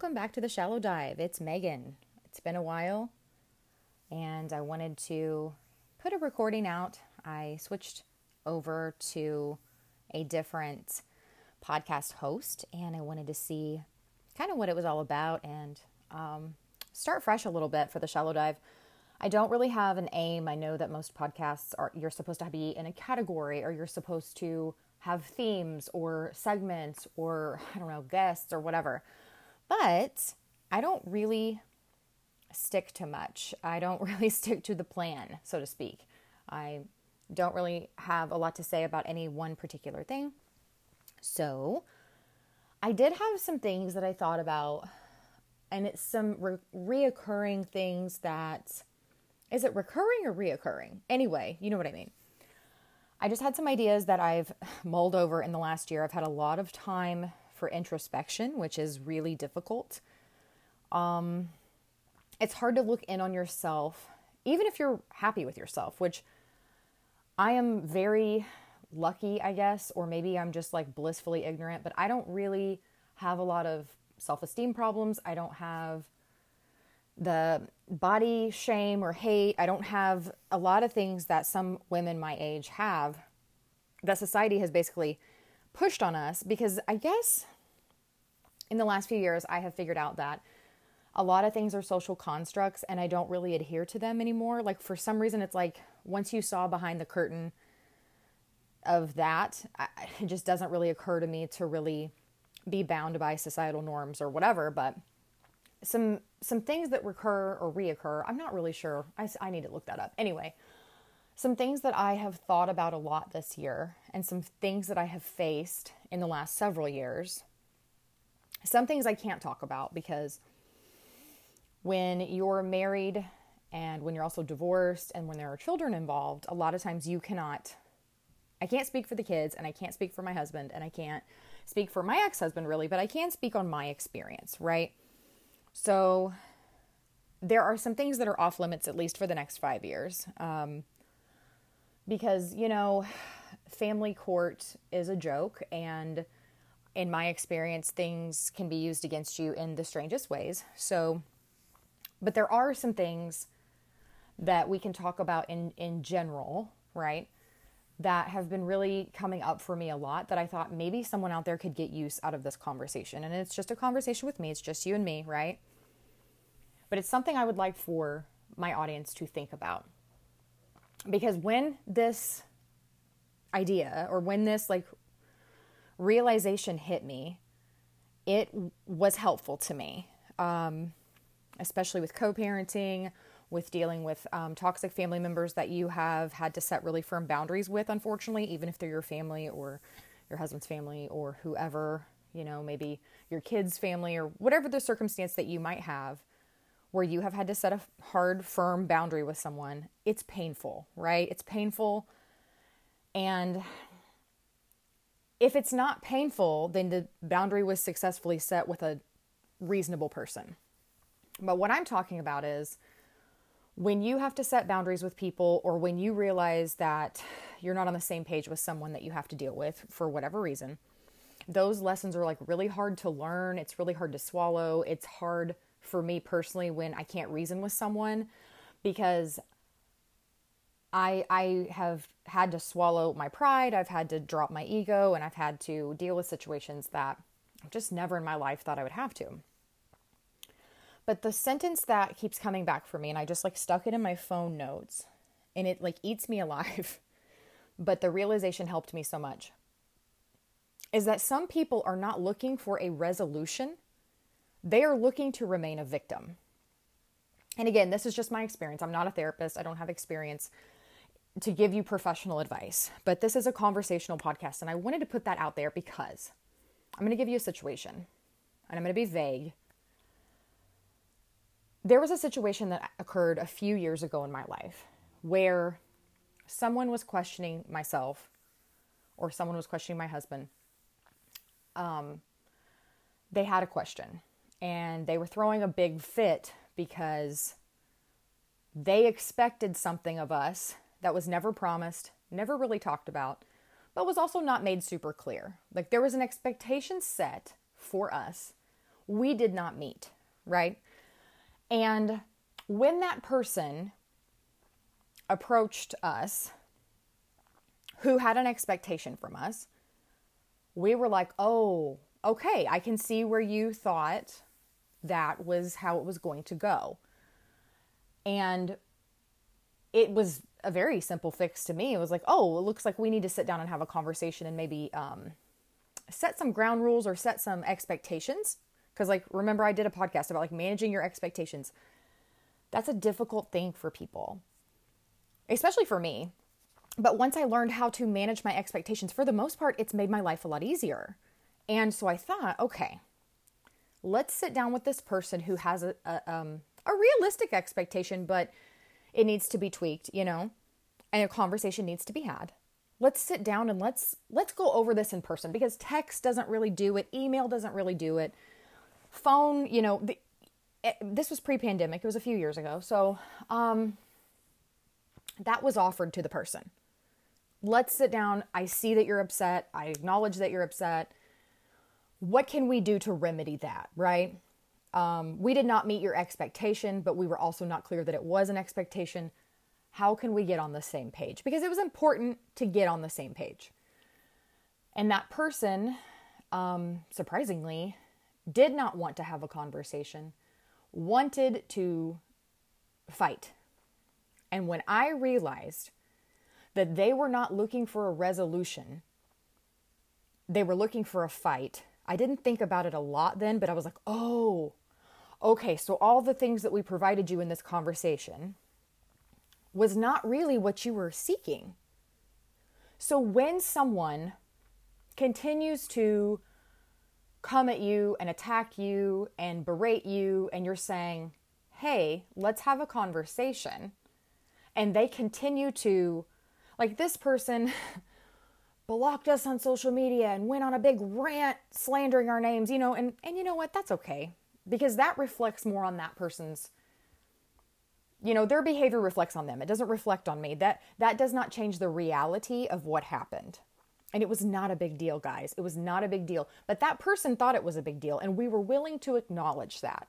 welcome back to the Shallow Dive. It's Megan. It's been a while, and I wanted to put a recording out. I switched over to a different podcast host, and I wanted to see kind of what it was all about and um, start fresh a little bit for the Shallow Dive. I don't really have an aim. I know that most podcasts are you're supposed to be in a category or you're supposed to have themes or segments or I don't know, guests or whatever. But I don't really stick to much. I don't really stick to the plan, so to speak. I don't really have a lot to say about any one particular thing. So, I did have some things that I thought about, and it's some re- reoccurring things that is it recurring or reoccurring? Anyway, you know what I mean. I just had some ideas that I've mulled over in the last year. I've had a lot of time for introspection, which is really difficult. Um, it's hard to look in on yourself, even if you're happy with yourself, which I am very lucky, I guess, or maybe I'm just like blissfully ignorant, but I don't really have a lot of self esteem problems. I don't have the body shame or hate. I don't have a lot of things that some women my age have that society has basically pushed on us because I guess in the last few years I have figured out that a lot of things are social constructs and I don't really adhere to them anymore. Like for some reason it's like once you saw behind the curtain of that, it just doesn't really occur to me to really be bound by societal norms or whatever, but some some things that recur or reoccur, I'm not really sure. I, I need to look that up. Anyway, some things that I have thought about a lot this year, and some things that I have faced in the last several years. Some things I can't talk about because when you're married and when you're also divorced and when there are children involved, a lot of times you cannot. I can't speak for the kids and I can't speak for my husband and I can't speak for my ex husband really, but I can speak on my experience, right? So there are some things that are off limits, at least for the next five years. Um, because, you know, family court is a joke, and in my experience, things can be used against you in the strangest ways. So, but there are some things that we can talk about in, in general, right? That have been really coming up for me a lot that I thought maybe someone out there could get use out of this conversation. And it's just a conversation with me, it's just you and me, right? But it's something I would like for my audience to think about because when this idea or when this like realization hit me, it was helpful to me, um, especially with co parenting, with dealing with um, toxic family members that you have had to set really firm boundaries with, unfortunately, even if they're your family or your husband's family or whoever, you know, maybe your kid's family or whatever the circumstance that you might have where you have had to set a hard, firm boundary with someone, it's painful, right? It's painful. And if it's not painful, then the boundary was successfully set with a reasonable person. But what I'm talking about is when you have to set boundaries with people or when you realize that you're not on the same page with someone that you have to deal with for whatever reason, those lessons are like really hard to learn. It's really hard to swallow. It's hard for me personally when I can't reason with someone because I I have had to swallow my pride, I've had to drop my ego and I've had to deal with situations that I've just never in my life thought I would have to. But the sentence that keeps coming back for me and I just like stuck it in my phone notes and it like eats me alive. But the realization helped me so much. Is that some people are not looking for a resolution they are looking to remain a victim. And again, this is just my experience. I'm not a therapist, I don't have experience to give you professional advice, but this is a conversational podcast. And I wanted to put that out there because I'm going to give you a situation and I'm going to be vague. There was a situation that occurred a few years ago in my life where someone was questioning myself or someone was questioning my husband. Um, they had a question and they were throwing a big fit because they expected something of us that was never promised, never really talked about, but was also not made super clear. Like there was an expectation set for us we did not meet, right? And when that person approached us who had an expectation from us, we were like, oh, okay, I can see where you thought that was how it was going to go. And it was a very simple fix to me. It was like, oh, it looks like we need to sit down and have a conversation and maybe um, set some ground rules or set some expectations. Because, like, remember, I did a podcast about like managing your expectations. That's a difficult thing for people, especially for me. But once I learned how to manage my expectations, for the most part, it's made my life a lot easier. And so I thought, okay, let's sit down with this person who has a, a, um, a realistic expectation, but it needs to be tweaked, you know, and a conversation needs to be had. Let's sit down and let's let's go over this in person because text doesn't really do it, email doesn't really do it. Phone, you know, the, it, this was pre-pandemic. It was a few years ago. So, um that was offered to the person. Let's sit down. I see that you're upset. I acknowledge that you're upset. What can we do to remedy that, right? Um, we did not meet your expectation, but we were also not clear that it was an expectation. How can we get on the same page? Because it was important to get on the same page. And that person, um, surprisingly, did not want to have a conversation, wanted to fight. And when I realized that they were not looking for a resolution, they were looking for a fight, I didn't think about it a lot then, but I was like, oh, okay, so all the things that we provided you in this conversation was not really what you were seeking. So when someone continues to come at you and attack you and berate you, and you're saying, hey, let's have a conversation, and they continue to, like this person blocked us on social media and went on a big rant slandering our names, you know, and and you know what? That's okay because that reflects more on that person's you know, their behavior reflects on them. It doesn't reflect on me. That that does not change the reality of what happened. And it was not a big deal, guys. It was not a big deal. But that person thought it was a big deal and we were willing to acknowledge that.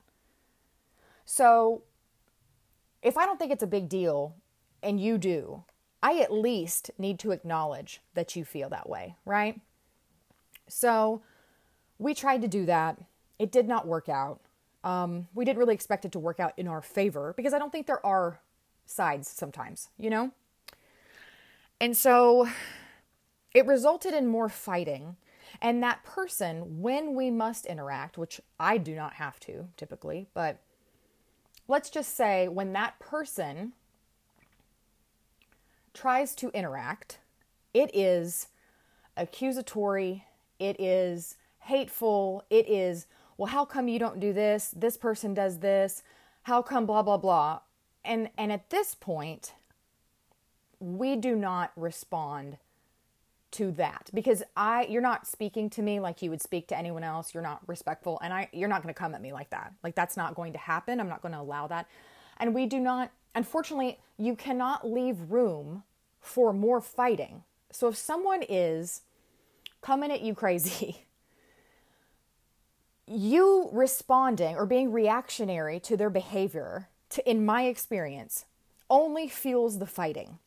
So, if I don't think it's a big deal and you do, I at least need to acknowledge that you feel that way, right? So we tried to do that. It did not work out. Um, we didn't really expect it to work out in our favor because I don't think there are sides sometimes, you know? And so it resulted in more fighting. And that person, when we must interact, which I do not have to typically, but let's just say when that person tries to interact, it is accusatory, it is hateful, it is, well, how come you don't do this? This person does this. How come blah blah blah? And and at this point, we do not respond to that because I you're not speaking to me like you would speak to anyone else. You're not respectful and I you're not going to come at me like that. Like that's not going to happen. I'm not going to allow that. And we do not unfortunately, you cannot leave room for more fighting. So if someone is coming at you crazy, you responding or being reactionary to their behavior, to, in my experience, only fuels the fighting.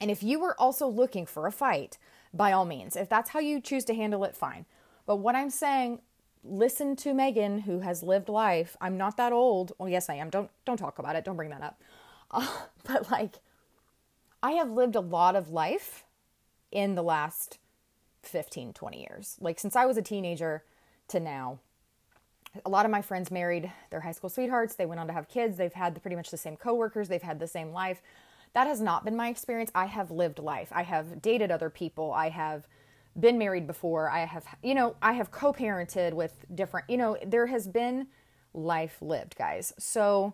And if you were also looking for a fight, by all means, if that's how you choose to handle it, fine. But what I'm saying, listen to Megan, who has lived life. I'm not that old. Well, yes, I am. Don't don't talk about it. Don't bring that up. Uh, but like, I have lived a lot of life in the last 15, 20 years. Like since I was a teenager to now. A lot of my friends married their high school sweethearts. They went on to have kids. They've had pretty much the same coworkers. They've had the same life. That has not been my experience. I have lived life. I have dated other people. I have been married before. I have, you know, I have co parented with different, you know, there has been life lived, guys. So,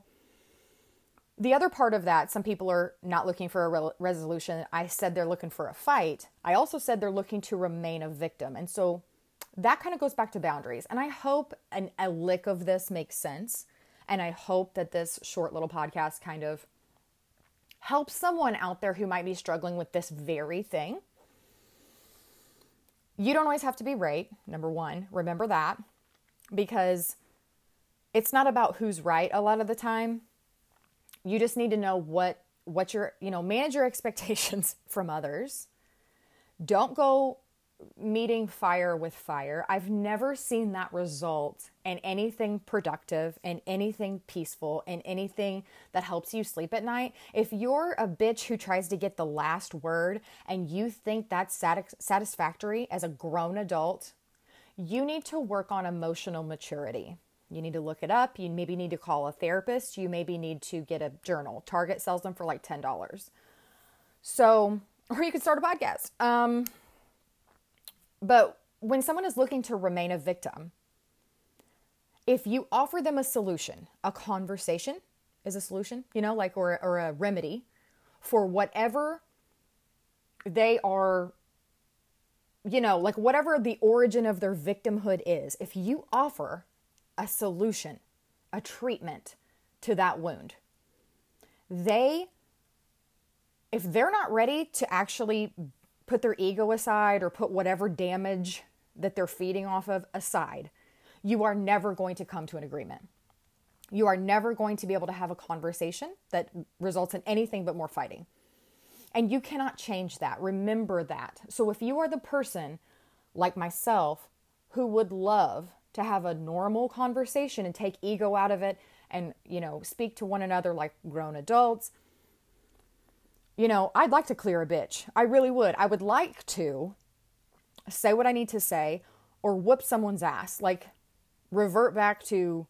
the other part of that, some people are not looking for a re- resolution. I said they're looking for a fight. I also said they're looking to remain a victim. And so that kind of goes back to boundaries. And I hope an, a lick of this makes sense. And I hope that this short little podcast kind of helps someone out there who might be struggling with this very thing. You don't always have to be right, number one. Remember that. Because it's not about who's right a lot of the time. You just need to know what what your, you know, manage your expectations from others. Don't go meeting fire with fire. I've never seen that result in anything productive and anything peaceful and anything that helps you sleep at night. If you're a bitch who tries to get the last word and you think that's satis- satisfactory as a grown adult, you need to work on emotional maturity. You need to look it up. You maybe need to call a therapist. You maybe need to get a journal. Target sells them for like $10. So, or you could start a podcast. Um, but when someone is looking to remain a victim, if you offer them a solution, a conversation is a solution, you know, like, or, or a remedy for whatever they are, you know, like whatever the origin of their victimhood is, if you offer a solution, a treatment to that wound. They, if they're not ready to actually put their ego aside or put whatever damage that they're feeding off of aside, you are never going to come to an agreement. You are never going to be able to have a conversation that results in anything but more fighting. And you cannot change that. Remember that. So if you are the person like myself who would love to have a normal conversation and take ego out of it and, you know, speak to one another like grown adults. You know, I'd like to clear a bitch. I really would. I would like to say what I need to say or whoop someone's ass. Like, revert back to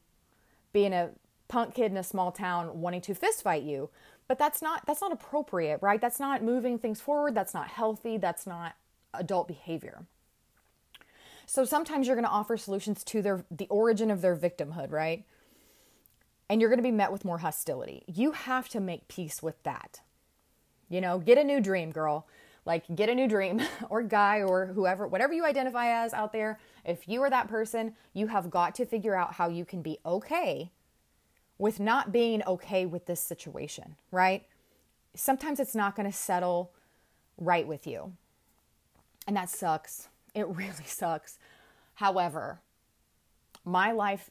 being a punk kid in a small town wanting to fist fight you. But that's not that's not appropriate, right? That's not moving things forward. That's not healthy. That's not adult behavior. So sometimes you're going to offer solutions to their the origin of their victimhood, right? And you're going to be met with more hostility. You have to make peace with that. You know, get a new dream, girl. Like get a new dream or guy or whoever, whatever you identify as out there. If you are that person, you have got to figure out how you can be okay with not being okay with this situation, right? Sometimes it's not going to settle right with you. And that sucks. It really sucks. However, my life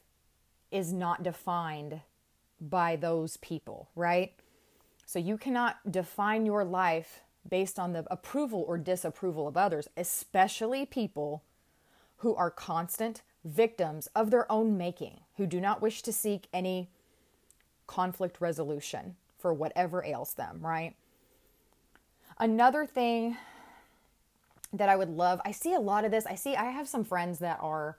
is not defined by those people, right? So you cannot define your life based on the approval or disapproval of others, especially people who are constant victims of their own making, who do not wish to seek any conflict resolution for whatever ails them, right? Another thing that I would love. I see a lot of this. I see I have some friends that are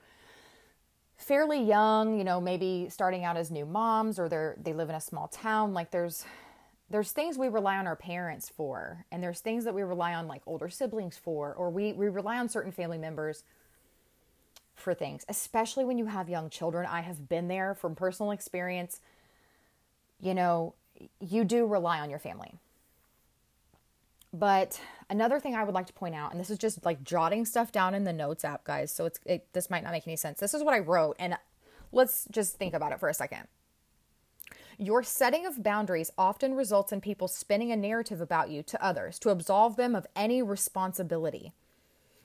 fairly young, you know, maybe starting out as new moms or they're they live in a small town. Like there's there's things we rely on our parents for and there's things that we rely on like older siblings for or we we rely on certain family members for things, especially when you have young children. I have been there from personal experience. You know, you do rely on your family. But another thing I would like to point out, and this is just like jotting stuff down in the notes app, guys. So it's it, this might not make any sense. This is what I wrote, and let's just think about it for a second. Your setting of boundaries often results in people spinning a narrative about you to others to absolve them of any responsibility.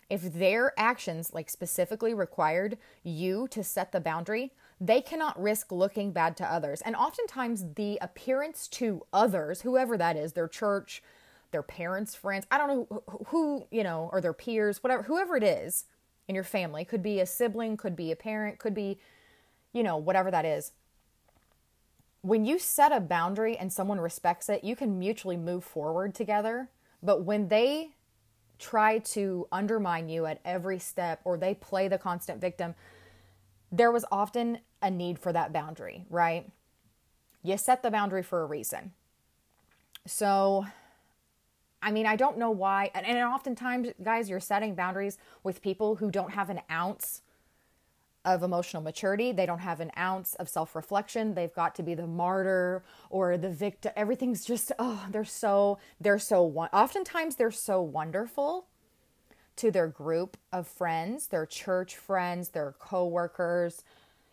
If their actions, like specifically required you to set the boundary, they cannot risk looking bad to others. And oftentimes, the appearance to others, whoever that is, their church, their parents, friends, I don't know who, who, you know, or their peers, whatever, whoever it is in your family, could be a sibling, could be a parent, could be, you know, whatever that is. When you set a boundary and someone respects it, you can mutually move forward together. But when they try to undermine you at every step or they play the constant victim, there was often a need for that boundary, right? You set the boundary for a reason. So I mean, I don't know why. And, and oftentimes, guys, you're setting boundaries with people who don't have an ounce of emotional maturity. They don't have an ounce of self reflection. They've got to be the martyr or the victim. Everything's just, oh, they're so, they're so, oftentimes they're so wonderful to their group of friends, their church friends, their coworkers,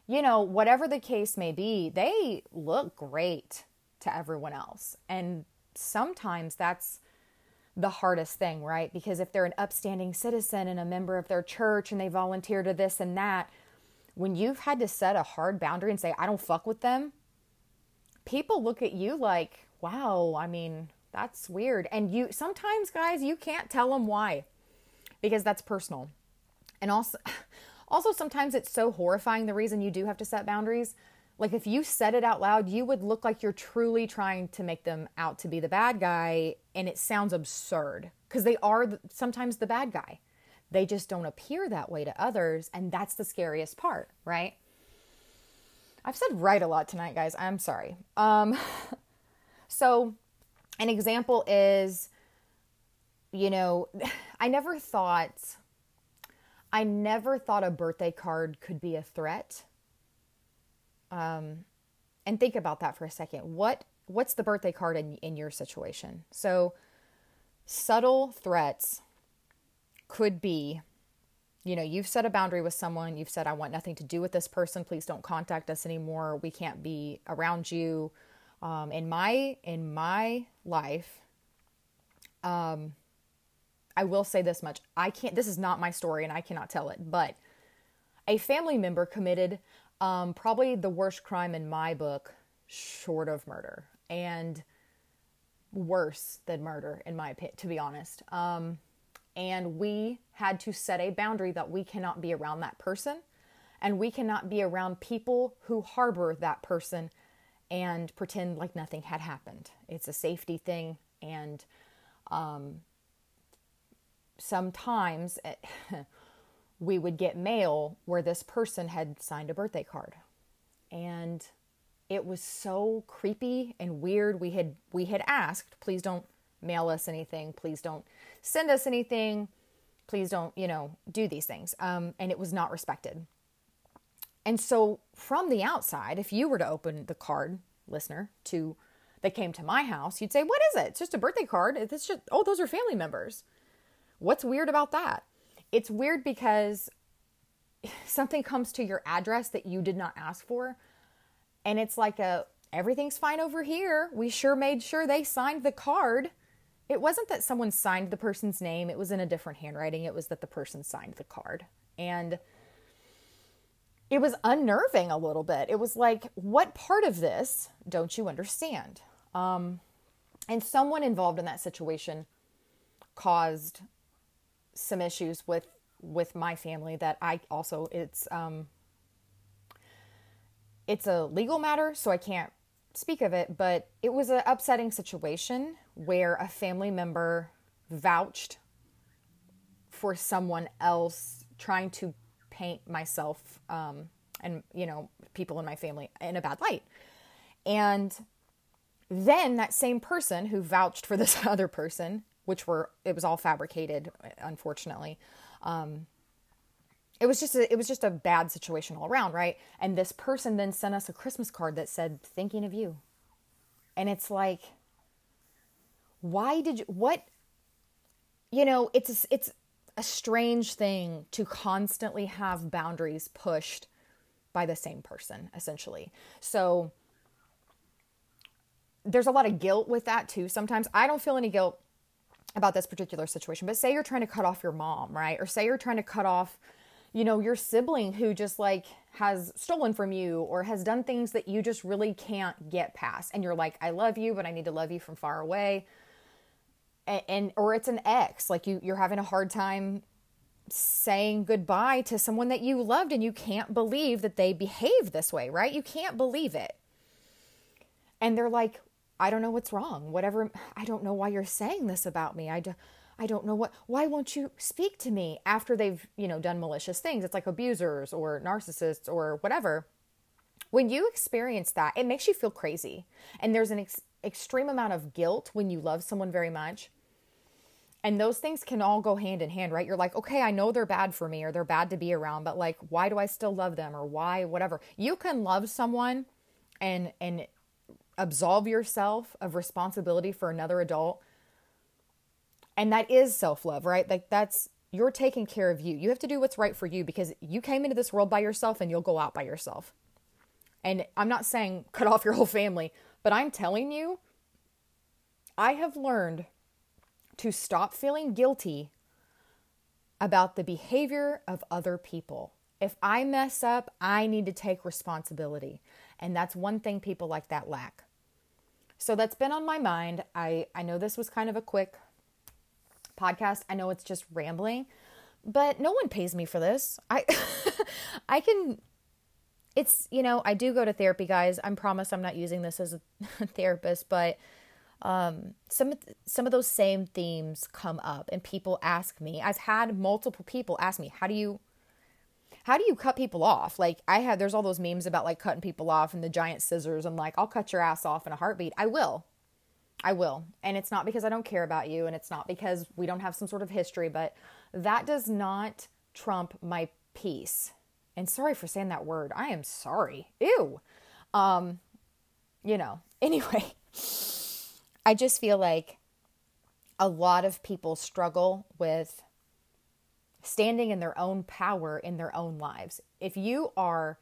you know, whatever the case may be, they look great to everyone else. And sometimes that's the hardest thing, right? Because if they're an upstanding citizen and a member of their church and they volunteer to this and that, when you've had to set a hard boundary and say, I don't fuck with them, people look at you like, wow, I mean, that's weird. And you sometimes, guys, you can't tell them why because that's personal. And also, also sometimes it's so horrifying the reason you do have to set boundaries. Like if you said it out loud, you would look like you're truly trying to make them out to be the bad guy, and it sounds absurd because they are sometimes the bad guy. They just don't appear that way to others. And that's the scariest part, right? I've said right a lot tonight, guys. I'm sorry. Um, so, an example is, you know, I never thought, I never thought a birthday card could be a threat. Um, and think about that for a second. What what's the birthday card in in your situation? So, subtle threats could be you know, you've set a boundary with someone, you've said, I want nothing to do with this person, please don't contact us anymore, we can't be around you. Um, in my in my life, um, I will say this much. I can't this is not my story and I cannot tell it, but a family member committed um, probably the worst crime in my book, short of murder. And worse than murder, in my opinion, to be honest. Um, and we had to set a boundary that we cannot be around that person and we cannot be around people who harbor that person and pretend like nothing had happened. It's a safety thing and um, sometimes we would get mail where this person had signed a birthday card and it was so creepy and weird we had we had asked please don't mail us anything please don't send us anything. Please don't, you know, do these things. Um, and it was not respected. And so from the outside, if you were to open the card, listener, to that came to my house, you'd say, What is it? It's just a birthday card. It's just, oh, those are family members. What's weird about that? It's weird because something comes to your address that you did not ask for. And it's like a, everything's fine over here. We sure made sure they signed the card it wasn't that someone signed the person's name, it was in a different handwriting. It was that the person signed the card. And it was unnerving a little bit. It was like, what part of this don't you understand? Um, and someone involved in that situation caused some issues with with my family that I also it's um it's a legal matter so I can't speak of it, but it was an upsetting situation where a family member vouched for someone else trying to paint myself um, and you know people in my family in a bad light. And then that same person who vouched for this other person which were it was all fabricated unfortunately. Um, it was just a, it was just a bad situation all around right? And this person then sent us a christmas card that said thinking of you. And it's like why did you what you know it's a, it's a strange thing to constantly have boundaries pushed by the same person essentially. So there's a lot of guilt with that too sometimes. I don't feel any guilt about this particular situation but say you're trying to cut off your mom right? Or say you're trying to cut off you know your sibling who just like has stolen from you or has done things that you just really can't get past. And you're like i love you but i need to love you from far away. And, and or it's an ex like you you're having a hard time saying goodbye to someone that you loved and you can't believe that they behave this way right? You can't believe it. And they're like i don't know what's wrong whatever i don't know why you're saying this about me i do, I don't know what why won't you speak to me after they've, you know, done malicious things. It's like abusers or narcissists or whatever. When you experience that, it makes you feel crazy. And there's an ex- extreme amount of guilt when you love someone very much. And those things can all go hand in hand, right? You're like, okay, I know they're bad for me or they're bad to be around, but like, why do I still love them or why, whatever? You can love someone and, and, absolve yourself of responsibility for another adult and that is self-love right like that's you're taking care of you you have to do what's right for you because you came into this world by yourself and you'll go out by yourself and i'm not saying cut off your whole family but i'm telling you i have learned to stop feeling guilty about the behavior of other people. If I mess up, I need to take responsibility. And that's one thing people like that lack. So that's been on my mind. I, I know this was kind of a quick podcast. I know it's just rambling, but no one pays me for this. I I can it's, you know, I do go to therapy, guys. I promise I'm not using this as a therapist, but um, some some of those same themes come up and people ask me. I've had multiple people ask me, "How do you how do you cut people off? Like I had there's all those memes about like cutting people off and the giant scissors and like I'll cut your ass off in a heartbeat. I will. I will. And it's not because I don't care about you and it's not because we don't have some sort of history, but that does not trump my peace. And sorry for saying that word. I am sorry. Ew. Um you know. Anyway, I just feel like a lot of people struggle with standing in their own power in their own lives. If you are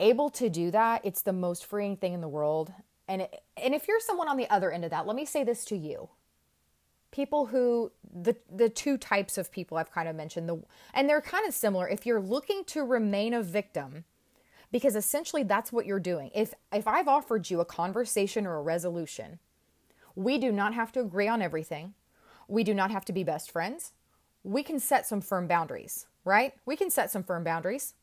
able to do that, it's the most freeing thing in the world. And it, and if you're someone on the other end of that, let me say this to you. People who the the two types of people I've kind of mentioned the and they're kind of similar. If you're looking to remain a victim, because essentially that's what you're doing. If if I've offered you a conversation or a resolution, we do not have to agree on everything. We do not have to be best friends we can set some firm boundaries, right? We can set some firm boundaries.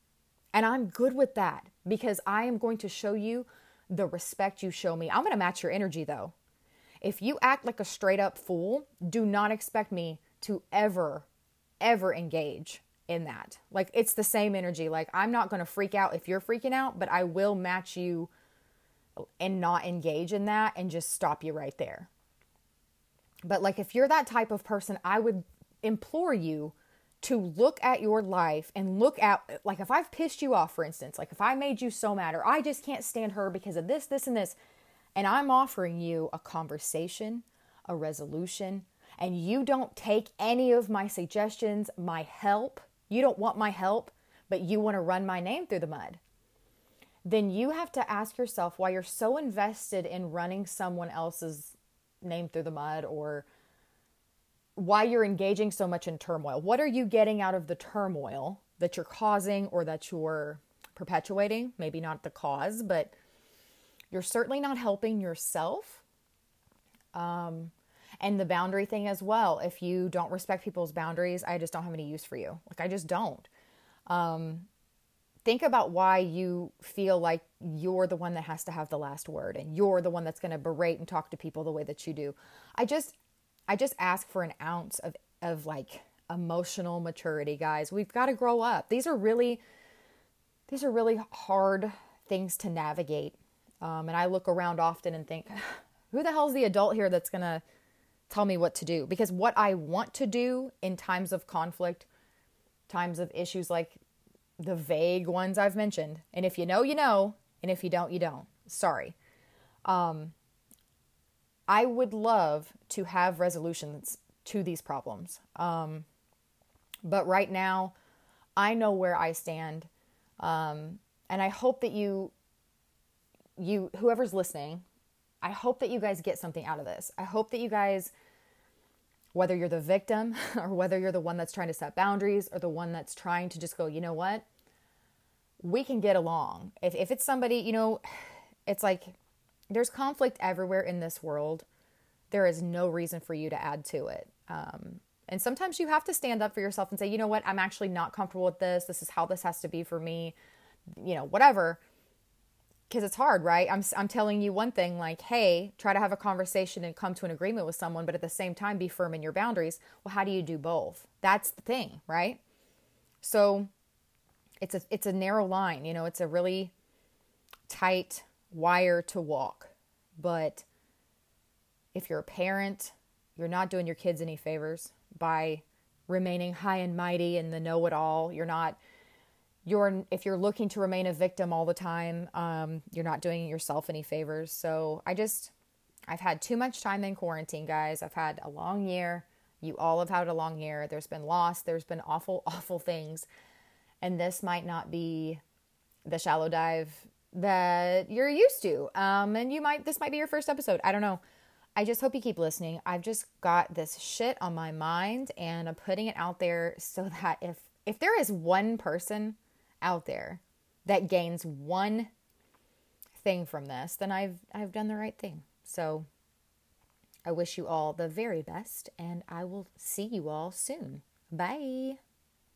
And I'm good with that because I am going to show you the respect you show me. I'm going to match your energy though. If you act like a straight up fool, do not expect me to ever, ever engage in that. Like it's the same energy. Like I'm not going to freak out if you're freaking out, but I will match you and not engage in that and just stop you right there. But like if you're that type of person, I would implore you to look at your life and look at like if I've pissed you off for instance, like if I made you so mad or I just can't stand her because of this this and this and I'm offering you a conversation, a resolution, and you don't take any of my suggestions, my help, you don't want my help, but you want to run my name through the mud. Then you have to ask yourself why you're so invested in running someone else's name through the mud or why you're engaging so much in turmoil. What are you getting out of the turmoil that you're causing or that you're perpetuating? Maybe not the cause, but you're certainly not helping yourself. Um, and the boundary thing as well. If you don't respect people's boundaries, I just don't have any use for you. Like, I just don't. Um, think about why you feel like you're the one that has to have the last word and you're the one that's going to berate and talk to people the way that you do. I just, I just ask for an ounce of of like emotional maturity, guys. We've got to grow up. These are really these are really hard things to navigate. Um, and I look around often and think, who the hell's the adult here that's gonna tell me what to do? Because what I want to do in times of conflict, times of issues like the vague ones I've mentioned, and if you know, you know, and if you don't, you don't. Sorry. Um, I would love to have resolutions to these problems. Um, but right now, I know where I stand. Um, and I hope that you, you, whoever's listening, I hope that you guys get something out of this. I hope that you guys, whether you're the victim or whether you're the one that's trying to set boundaries or the one that's trying to just go, you know what? We can get along. If, if it's somebody, you know, it's like there's conflict everywhere in this world. There is no reason for you to add to it. Um, and sometimes you have to stand up for yourself and say, you know what, I'm actually not comfortable with this. This is how this has to be for me, you know, whatever. Because it's hard, right? I'm, I'm telling you one thing like, hey, try to have a conversation and come to an agreement with someone, but at the same time, be firm in your boundaries. Well, how do you do both? That's the thing, right? So it's a, it's a narrow line, you know, it's a really tight wire to walk. But if you're a parent, you're not doing your kids any favors by remaining high and mighty and the know it all. You're not you're if you're looking to remain a victim all the time, um, you're not doing yourself any favors. So I just I've had too much time in quarantine, guys. I've had a long year. You all have had a long year. There's been loss, there's been awful, awful things. And this might not be the shallow dive that you're used to. Um, and you might, this might be your first episode. I don't know. I just hope you keep listening. I've just got this shit on my mind and I'm putting it out there so that if if there is one person out there that gains one thing from this, then I've I've done the right thing. So I wish you all the very best and I will see you all soon. Bye.